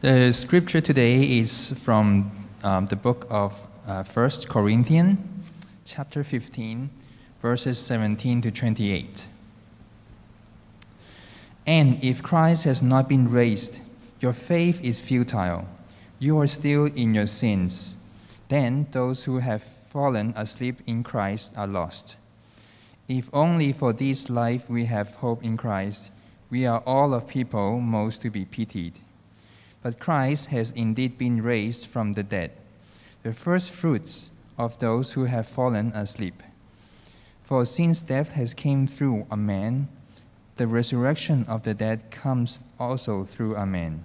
The scripture today is from um, the book of uh, 1 Corinthians, chapter 15, verses 17 to 28. And if Christ has not been raised, your faith is futile. You are still in your sins. Then those who have fallen asleep in Christ are lost. If only for this life we have hope in Christ, we are all of people most to be pitied. But Christ has indeed been raised from the dead, the first fruits of those who have fallen asleep. For since death has came through a man, the resurrection of the dead comes also through a man.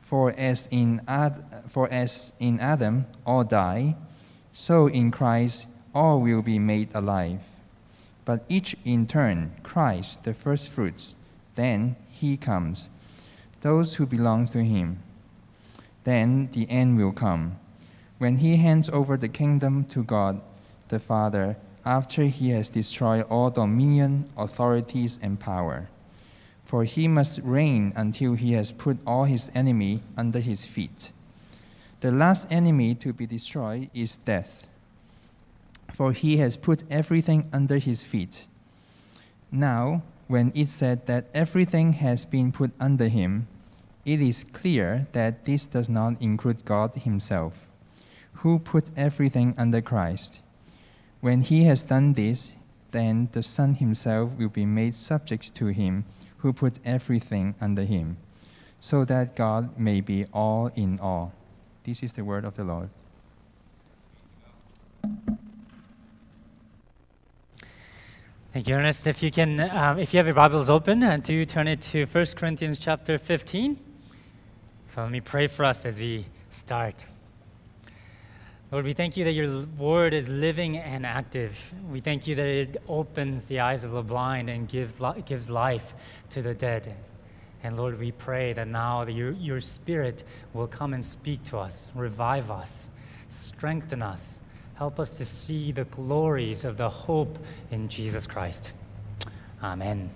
For as in, Ad, for as in Adam all die, so in Christ all will be made alive. But each in turn, Christ the first fruits, then he comes those who belong to him. Then the end will come, when he hands over the kingdom to God the Father after he has destroyed all dominion, authorities, and power. For he must reign until he has put all his enemy under his feet. The last enemy to be destroyed is death, for he has put everything under his feet. Now, when it said that everything has been put under him, it is clear that this does not include God Himself, who put everything under Christ. When He has done this, then the Son Himself will be made subject to Him who put everything under Him, so that God may be all in all. This is the word of the Lord. Thank you, Ernest. If you can, um, if you have your Bibles open, uh, do turn it to 1 Corinthians chapter 15. So let me pray for us as we start. Lord, we thank you that your word is living and active. We thank you that it opens the eyes of the blind and give, gives life to the dead. And Lord, we pray that now that your, your spirit will come and speak to us, revive us, strengthen us, help us to see the glories of the hope in Jesus Christ. Amen.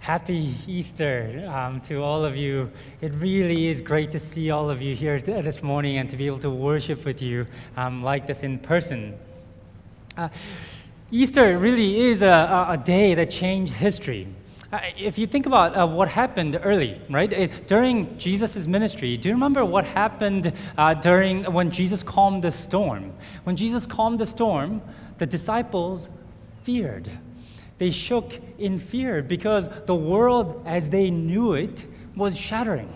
Happy Easter um, to all of you. It really is great to see all of you here this morning and to be able to worship with you um, like this in person. Uh, Easter really is a, a, day that changed history. Uh, if you think about uh, what happened early, right, it, during Jesus' ministry, do you remember what happened uh, during when Jesus calmed the storm? When Jesus calmed the storm, the disciples feared they shook in fear because the world as they knew it was shattering.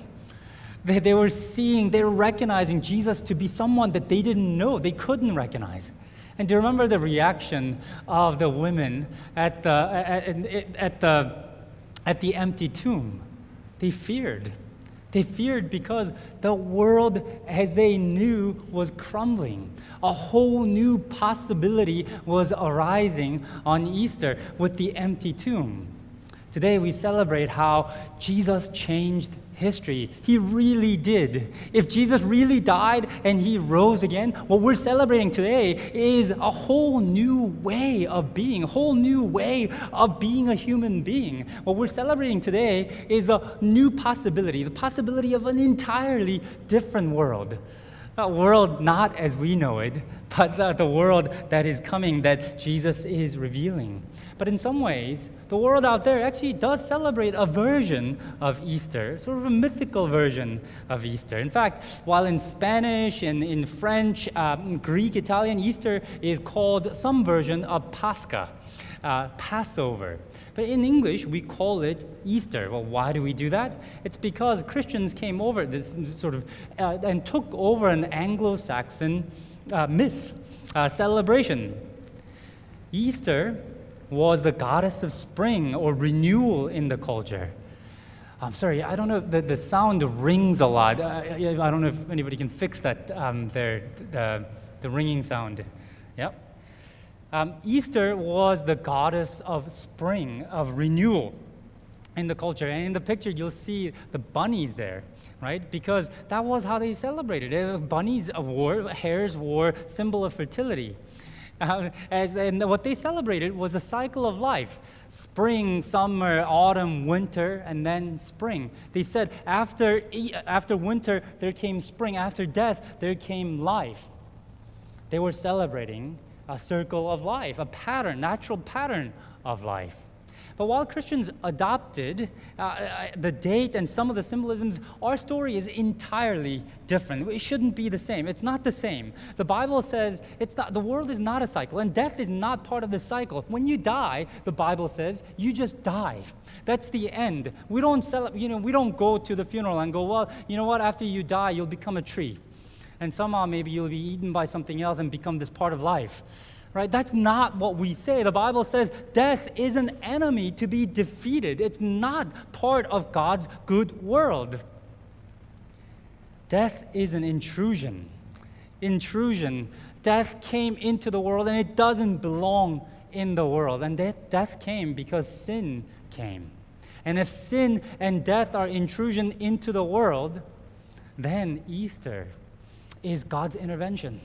They, they were seeing, they were recognizing Jesus to be someone that they didn't know, they couldn't recognize. And do you remember the reaction of the women at the, at, at the, at the empty tomb? They feared. They feared because the world as they knew was crumbling. A whole new possibility was arising on Easter with the empty tomb. Today we celebrate how Jesus changed history. He really did. If Jesus really died and he rose again, what we're celebrating today is a whole new way of being, a whole new way of being a human being. What we're celebrating today is a new possibility, the possibility of an entirely different world. A world not as we know it, but the, the world that is coming that Jesus is revealing. But in some ways, the world out there actually does celebrate a version of Easter, sort of a mythical version of Easter. In fact, while in Spanish and in French, um, Greek, Italian, Easter is called some version of Pascha, uh, Passover. But in English, we call it Easter. Well, why do we do that? It's because Christians came over this sort of uh, and took over an Anglo Saxon uh, myth, uh, celebration. Easter was the goddess of spring or renewal in the culture. I'm sorry, I don't know, the, the sound rings a lot. I, I don't know if anybody can fix that um, there, the, the ringing sound. Yep. Um, Easter was the goddess of spring, of renewal in the culture. And in the picture, you'll see the bunnies there, right? Because that was how they celebrated. Bunnies wore, hares wore symbol of fertility. Uh, as, and what they celebrated was a cycle of life. spring, summer, autumn, winter, and then spring. They said after, after winter, there came spring. After death, there came life. They were celebrating a circle of life, a pattern, natural pattern of life. But while Christians adopted uh, uh, the date and some of the symbolisms, our story is entirely different. It shouldn't be the same. It's not the same. The Bible says it's not, the world is not a cycle, and death is not part of the cycle. When you die, the Bible says you just die. That's the end. We don't sell, you know, we don't go to the funeral and go, well, you know what? After you die, you'll become a tree, and somehow maybe you'll be eaten by something else and become this part of life right? That's not what we say. The Bible says death is an enemy to be defeated, it's not part of God's good world. Death is an intrusion. Intrusion. Death came into the world and it doesn't belong in the world. And death came because sin came. And if sin and death are intrusion into the world, then Easter is God's intervention.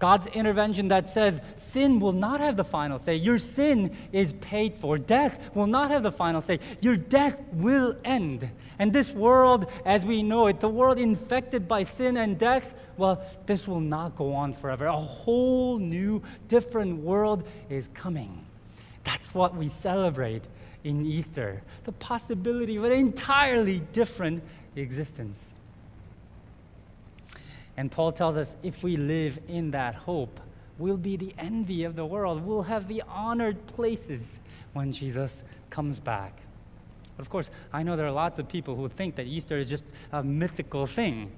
God's intervention that says sin will not have the final say. Your sin is paid for. Death will not have the final say. Your death will end. And this world, as we know it, the world infected by sin and death, well, this will not go on forever. A whole new, different world is coming. That's what we celebrate in Easter the possibility of an entirely different existence. And Paul tells us if we live in that hope, we'll be the envy of the world. We'll have the honored places when Jesus comes back. Of course, I know there are lots of people who think that Easter is just a mythical thing,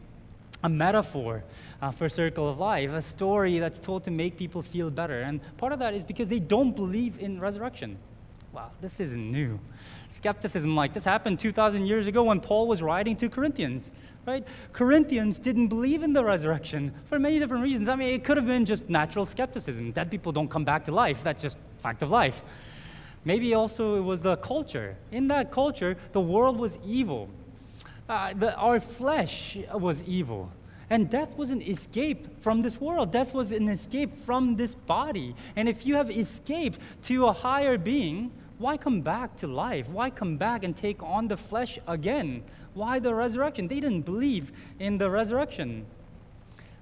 a metaphor uh, for circle of life, a story that's told to make people feel better. And part of that is because they don't believe in resurrection. Wow, this isn't new. Skepticism like this happened 2,000 years ago when Paul was writing to Corinthians right? Corinthians didn't believe in the resurrection for many different reasons. I mean, it could have been just natural skepticism. Dead people don't come back to life. That's just fact of life. Maybe also it was the culture. In that culture, the world was evil. Uh, the, our flesh was evil. And death was an escape from this world. Death was an escape from this body. And if you have escaped to a higher being, why come back to life? Why come back and take on the flesh again? Why the resurrection? They didn't believe in the resurrection.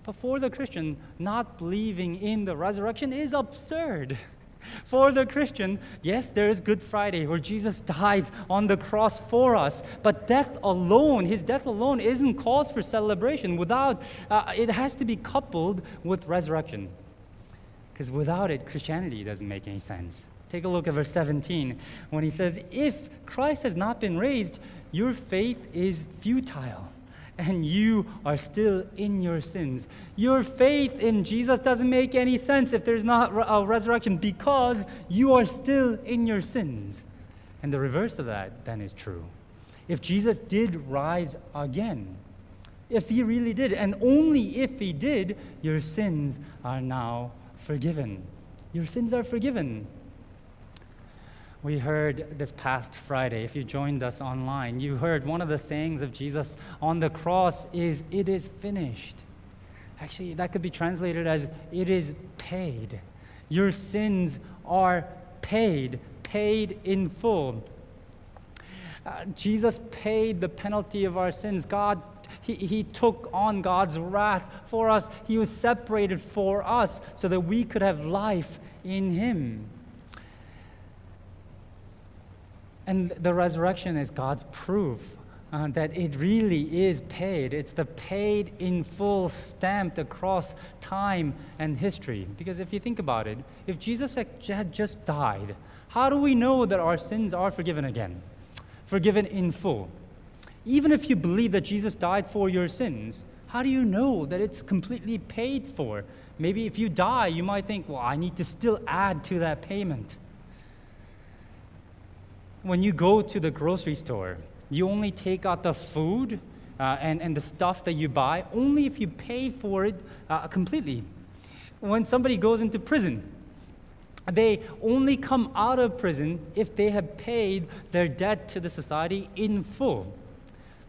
But for the Christian, not believing in the resurrection is absurd. For the Christian, yes, there is Good Friday where Jesus dies on the cross for us, but death alone, his death alone, isn't cause for celebration. Without, uh, it has to be coupled with resurrection. Because without it, Christianity doesn't make any sense. Take a look at verse 17 when he says, If Christ has not been raised, your faith is futile and you are still in your sins. Your faith in Jesus doesn't make any sense if there's not a resurrection because you are still in your sins. And the reverse of that then is true. If Jesus did rise again, if he really did, and only if he did, your sins are now forgiven. Your sins are forgiven we heard this past Friday, if you joined us online, you heard one of the sayings of Jesus on the cross is, It is finished. Actually, that could be translated as, It is paid. Your sins are paid, paid in full. Uh, Jesus paid the penalty of our sins. God, he, he took on God's wrath for us. He was separated for us so that we could have life in Him. And the resurrection is God's proof uh, that it really is paid. It's the paid in full stamped across time and history. Because if you think about it, if Jesus had just died, how do we know that our sins are forgiven again? Forgiven in full. Even if you believe that Jesus died for your sins, how do you know that it's completely paid for? Maybe if you die, you might think, well, I need to still add to that payment when you go to the grocery store, you only take out the food uh, and, and the stuff that you buy only if you pay for it uh, completely. When somebody goes into prison, they only come out of prison if they have paid their debt to the society in full.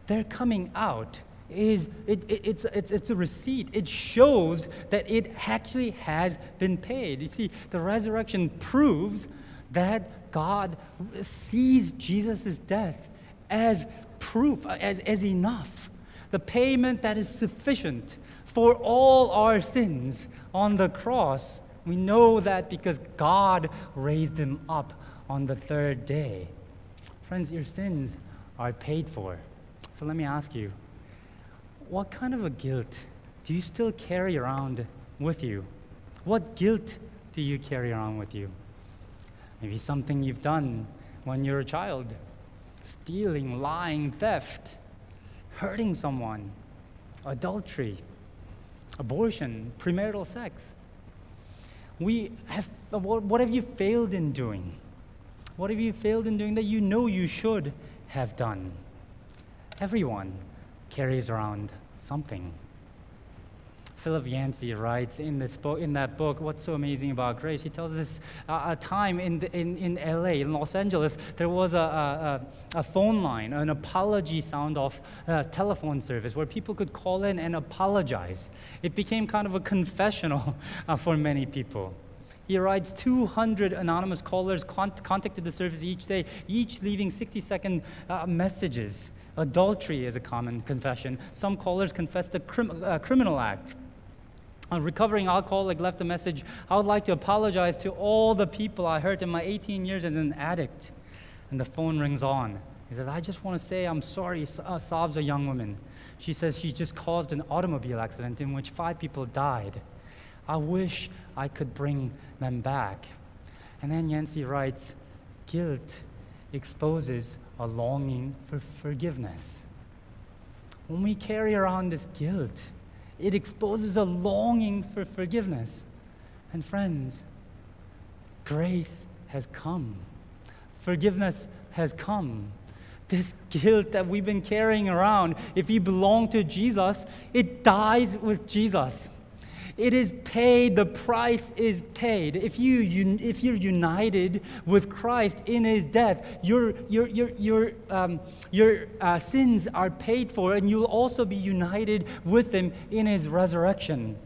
Their coming out is it, it, it's, it's, it's a receipt. It shows that it actually has been paid. You see, the resurrection proves that God sees Jesus' death as proof, as, as enough, the payment that is sufficient for all our sins on the cross. We know that because God raised him up on the third day. Friends, your sins are paid for. So let me ask you what kind of a guilt do you still carry around with you? What guilt do you carry around with you? Maybe something you've done when you're a child stealing, lying, theft, hurting someone, adultery, abortion, premarital sex. We have, what have you failed in doing? What have you failed in doing that you know you should have done? Everyone carries around something. Philip Yancey writes in, this book, in that book, What's So Amazing About Grace? He tells us uh, a time in, the, in, in LA, in Los Angeles, there was a, a, a phone line, an apology sound off uh, telephone service where people could call in and apologize. It became kind of a confessional uh, for many people. He writes 200 anonymous callers con- contacted the service each day, each leaving 60 second uh, messages. Adultery is a common confession. Some callers confessed a crim- criminal act. A recovering alcoholic left a message I would like to apologize to all the people I hurt in my 18 years as an addict. And the phone rings on. He says, I just want to say I'm sorry, uh, sobs a young woman. She says she just caused an automobile accident in which five people died. I wish I could bring them back. And then Yancey writes, guilt exposes a longing for forgiveness. When we carry around this guilt, it exposes a longing for forgiveness. And friends, grace has come, forgiveness has come. This guilt that we've been carrying around, if you belong to Jesus, it dies with Jesus. It is paid, the price is paid. If, you, if you're united with Christ in his death, your, your, your, your, um, your uh, sins are paid for, and you'll also be united with him in his resurrection.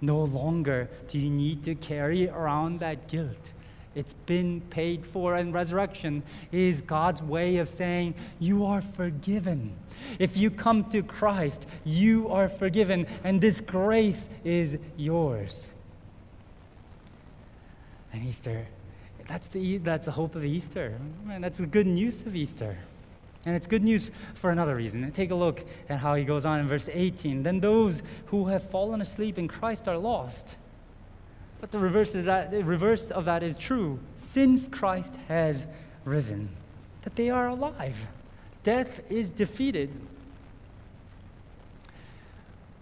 No longer do you need to carry around that guilt. It's been paid for, and resurrection is God's way of saying, You are forgiven. If you come to Christ, you are forgiven, and this grace is yours. And Easter, that's the, that's the hope of Easter. And that's the good news of Easter. And it's good news for another reason. Take a look at how he goes on in verse 18. Then those who have fallen asleep in Christ are lost. But the reverse, is that, the reverse of that is true. Since Christ has risen, that they are alive. Death is defeated.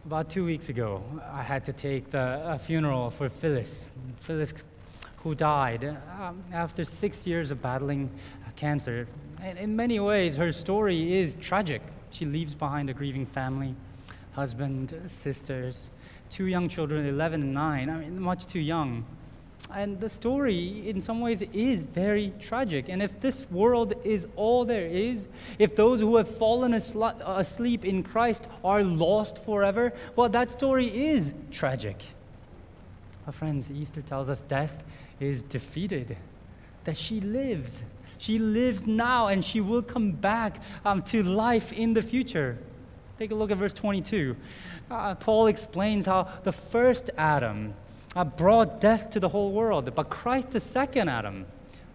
About two weeks ago, I had to take the funeral for Phyllis. Phyllis, who died um, after six years of battling cancer. And in many ways, her story is tragic. She leaves behind a grieving family, husband, sisters, two young children, 11 and 9. I mean, much too young. And the story, in some ways, is very tragic. And if this world is all there is, if those who have fallen asleep in Christ are lost forever, well, that story is tragic. But, friends, Easter tells us death is defeated, that she lives. She lives now, and she will come back um, to life in the future. Take a look at verse 22. Uh, Paul explains how the first Adam, brought death to the whole world. But Christ, the second Adam,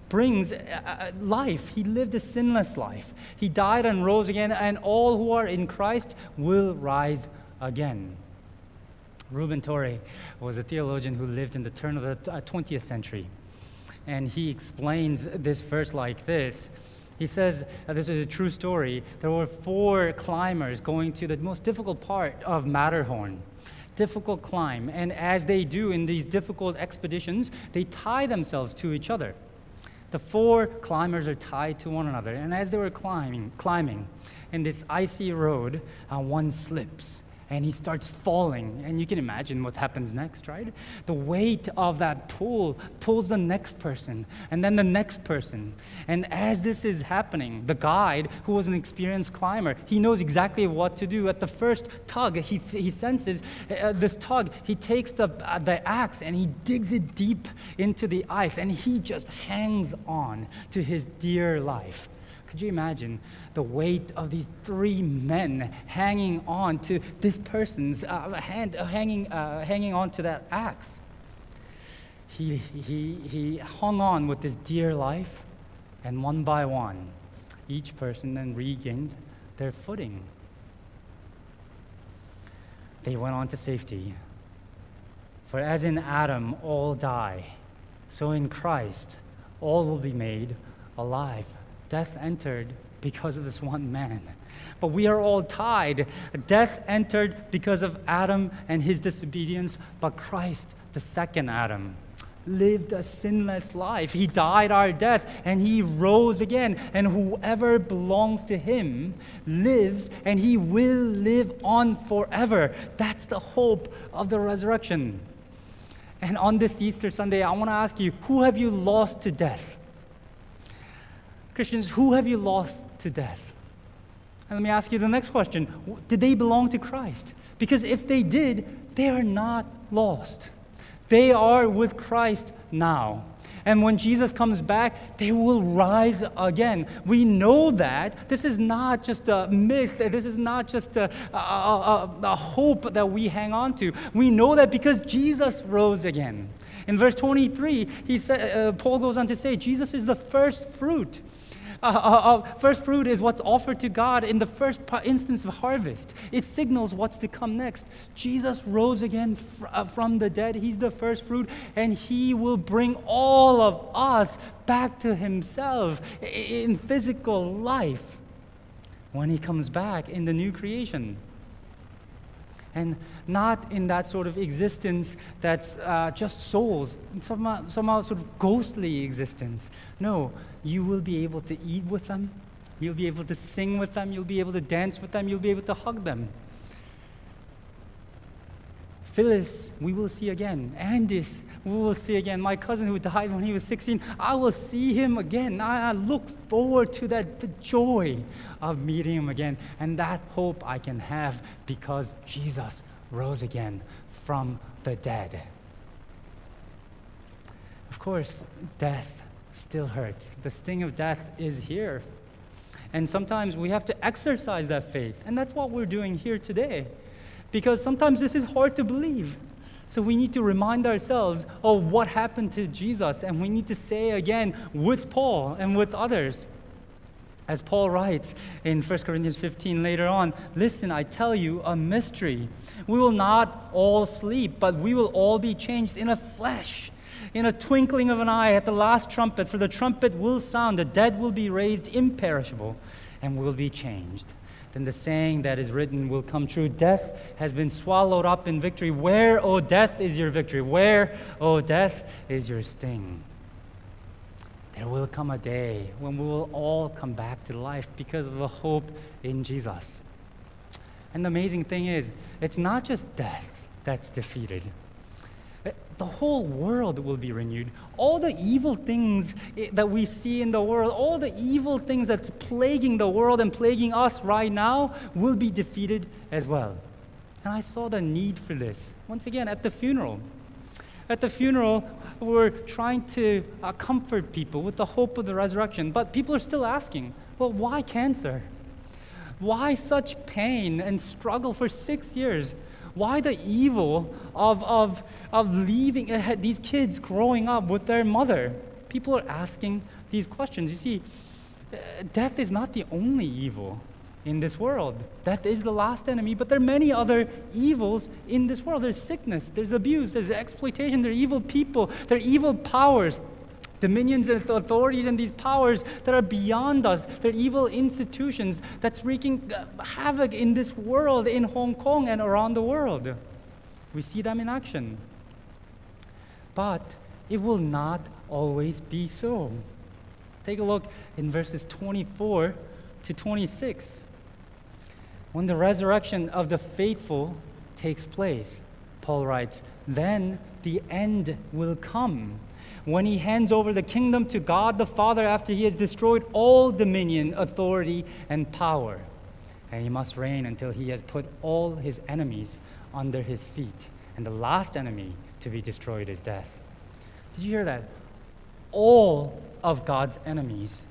brings uh, uh, life. He lived a sinless life. He died and rose again, and all who are in Christ will rise again. Reuben Torrey was a theologian who lived in the turn of the 20th uh, century. And he explains this verse like this. He says, this is a true story. There were four climbers going to the most difficult part of Matterhorn difficult climb. And as they do in these difficult expeditions, they tie themselves to each other. The four climbers are tied to one another. And as they were climbing, climbing in this icy road, uh, one slips and he starts falling. And you can imagine what happens next, right? The weight of that pull pulls the next person, and then the next person. And as this is happening, the guide, who was an experienced climber, he knows exactly what to do. At the first tug, he, he senses uh, this tug, he takes the, uh, the axe and he digs it deep into the ice, and he just hangs on to his dear life. Could you imagine the weight of these three men hanging on to this person's uh, hand, uh, hanging, uh, hanging on to that axe? He, he, he hung on with his dear life, and one by one, each person then regained their footing. They went on to safety. For as in Adam all die, so in Christ all will be made alive death entered because of this one man. But we are all tied. Death entered because of Adam and his disobedience, but Christ, the second Adam, lived a sinless life. He died our death and he rose again. And whoever belongs to him lives and he will live on forever. That's the hope of the resurrection. And on this Easter Sunday, I want to ask you who have you lost to death? Christians, who have you lost to death? And let me ask you the next question Did they belong to Christ? Because if they did, they are not lost. They are with Christ now. And when Jesus comes back, they will rise again. We know that. This is not just a myth. This is not just a, a, a, a hope that we hang on to. We know that because Jesus rose again. In verse 23, he sa- uh, Paul goes on to say, Jesus is the first fruit. Uh, uh, uh, first fruit is what's offered to God in the first instance of harvest. It signals what's to come next. Jesus rose again fr- uh, from the dead. He's the first fruit, and He will bring all of us back to Himself in physical life when He comes back in the new creation and not in that sort of existence that's uh, just souls, somehow, somehow sort of ghostly existence. No, you will be able to eat with them, you'll be able to sing with them, you'll be able to dance with them, you'll be able to hug them. Phyllis, we will see again. Andis, we will see again. My cousin who died when he was 16, I will see him again. I, I look forward to that the joy of meeting him again. And that hope I can have because Jesus rose again from the dead. Of course, death still hurts. The sting of death is here. And sometimes we have to exercise that faith. And that's what we're doing here today because sometimes this is hard to believe. So we need to remind ourselves of what happened to Jesus, and we need to say again with Paul and with others. As Paul writes in 1 Corinthians 15 later on, listen, I tell you a mystery. We will not all sleep, but we will all be changed in a flash, in a twinkling of an eye at the last trumpet, for the trumpet will sound, the dead will be raised imperishable, and will be changed then the saying that is written will come true. Death has been swallowed up in victory. Where, O oh, death, is your victory? Where, O oh, death, is your sting? There will come a day when we will all come back to life because of the hope in Jesus. And the amazing thing is, it's not just death that's defeated the whole world will be renewed. All the evil things that we see in the world, all the evil things that's plaguing the world and plaguing us right now will be defeated as well. And I saw the need for this once again at the funeral. At the funeral, we're trying to uh, comfort people with the hope of the resurrection, but people are still asking, well, why cancer? Why such pain and struggle for six years? Why the evil of, of, of leaving uh, these kids growing up with their mother? People are asking these questions. You see, uh, death is not the only evil in this world. Death is the last enemy, but there are many other evils in this world. There's sickness, there's abuse, there's exploitation, there are evil people, there are evil powers dominions and authorities and these powers that are beyond us. They're evil institutions that's wreaking uh, havoc in this world, in Hong Kong and around the world. We see them in action. But it will not always be so. Take a look in verses 24 to 26. When the resurrection of the faithful takes place, Paul writes, then the end will come. When he hands over the kingdom to God the Father after he has destroyed all dominion, authority, and power. And he must reign until he has put all his enemies under his feet. And the last enemy to be destroyed is death. Did you hear that? All of God's enemies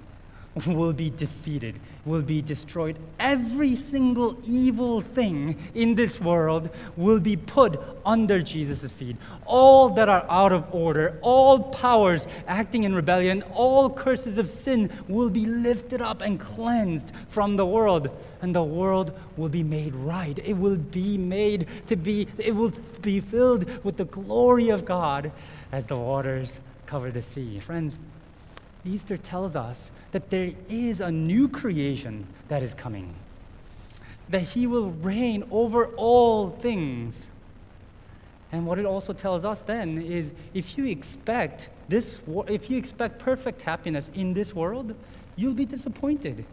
will be defeated, will be destroyed. Every single evil thing in this world will be put under Jesus' feet. All that are out of order, all powers acting in rebellion, all curses of sin will be lifted up and cleansed from the world. And the world will be made right. It will be made to be, it will be filled with the glory of God as the waters cover the sea. Friends, Easter tells us that there is a new creation that is coming, that He will reign over all things. And what it also tells us then is if you expect this, if you expect perfect happiness in this world, you'll be disappointed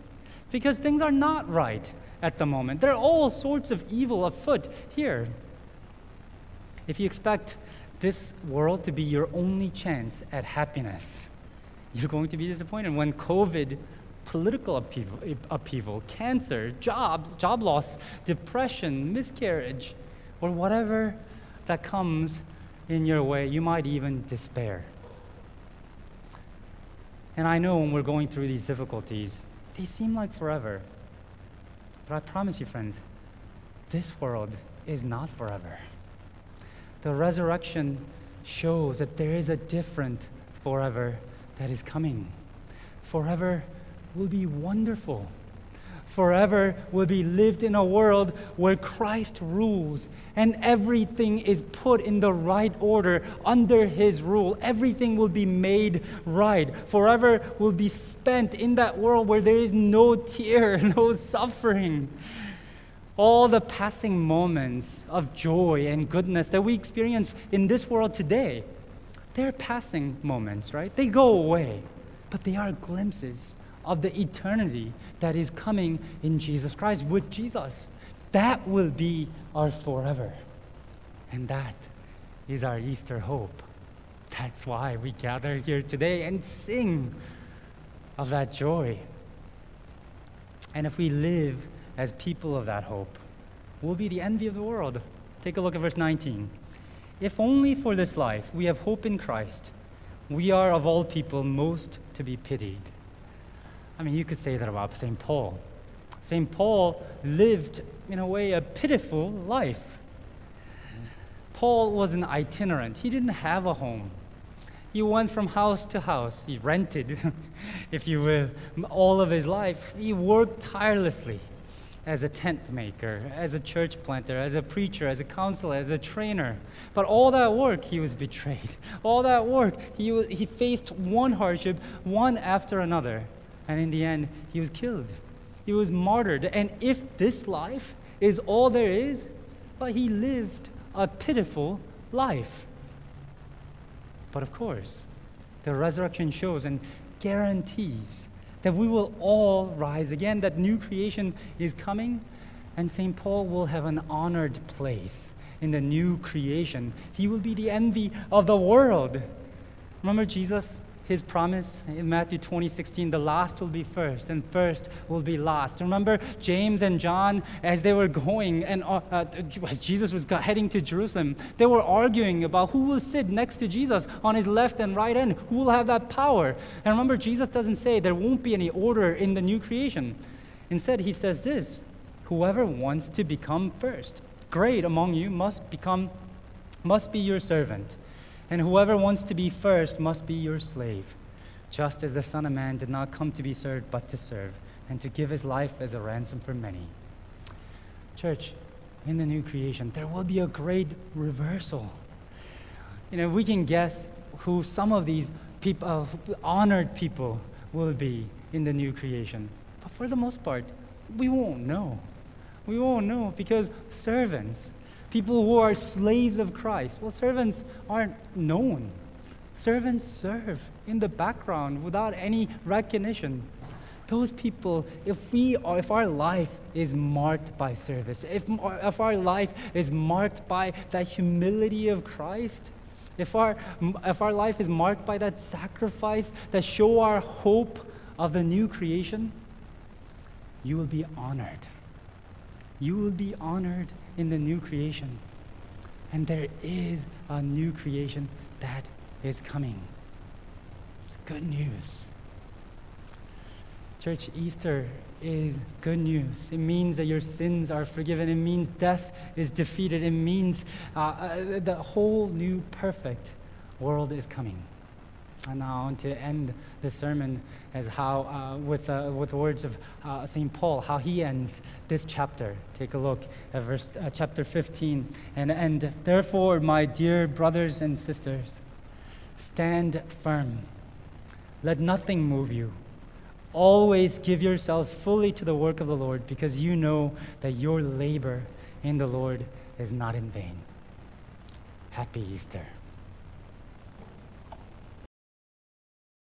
because things are not right at the moment. There are all sorts of evil afoot here. If you expect this world to be your only chance at happiness, you're going to be disappointed. When COVID, political upheaval, upheaval cancer, job, job loss, depression, miscarriage, or whatever that comes in your way, you might even despair. And I know when we're going through these difficulties, they seem like forever. But I promise you, friends, this world is not forever. The resurrection shows that there is a different forever that is coming. Forever will be wonderful. Forever will be lived in a world where Christ rules and everything is put in the right order under his rule. Everything will be made right. Forever will be spent in that world where there is no tear, no suffering. All the passing moments of joy and goodness that we experience in this world today they're passing moments, right? They go away, but they are glimpses of the eternity that is coming in Jesus Christ with Jesus. That will be our forever. And that is our Easter hope. That's why we gather here today and sing of that joy. And if we live as people of that hope, we'll be the envy of the world. Take a look at verse 19. If only for this life we have hope in Christ, we are of all people most to be pitied. I mean, you could say that about St. Paul. St. Paul lived, in a way, a pitiful life. Paul was an itinerant, he didn't have a home. He went from house to house. He rented, if you will, all of his life. He worked tirelessly as a tent maker, as a church planter, as a preacher, as a counselor, as a trainer. But all that work, he was betrayed. All that work, he, was, he faced one hardship, one after another. And in the end, he was killed. He was martyred. And if this life is all there is, well, he lived a pitiful life. But of course, the resurrection shows and guarantees that we will all rise again, that new creation is coming, and St. Paul will have an honored place in the new creation. He will be the envy of the world. Remember Jesus his promise in Matthew 20, 16, the last will be first, and first will be last. Remember James and John as they were going, and uh, uh, as Jesus was heading to Jerusalem, they were arguing about who will sit next to Jesus on his left and right hand, who will have that power. And remember, Jesus doesn't say there won't be any order in the new creation. Instead, he says this whoever wants to become first, great among you, must become, must be your servant. And whoever wants to be first must be your slave, just as the Son of Man did not come to be served, but to serve, and to give his life as a ransom for many. Church, in the new creation, there will be a great reversal. You know, we can guess who some of these people, uh, honored people, will be in the new creation. But for the most part, we won't know. We won't know because servants, people who are slaves of Christ. Well, servants aren't known. Servants serve in the background without any recognition. those people, if we are, if our life is marked by service, if, if our life is marked by that humility of Christ, if our, if our life is marked by that sacrifice that show our hope of the new creation, you will be honored. You will be honored in the new creation. And there is a new creation that is coming. It's good news. Church, Easter is good news. It means that your sins are forgiven. It means death is defeated. It means uh, uh, the whole new perfect world is coming. And now, I want to end the sermon as how, uh, with, uh, with the words of uh, St. Paul, how he ends this chapter. Take a look at verse, uh, chapter 15. And, and therefore, my dear brothers and sisters, stand firm. Let nothing move you. Always give yourselves fully to the work of the Lord, because you know that your labor in the Lord is not in vain. Happy Easter.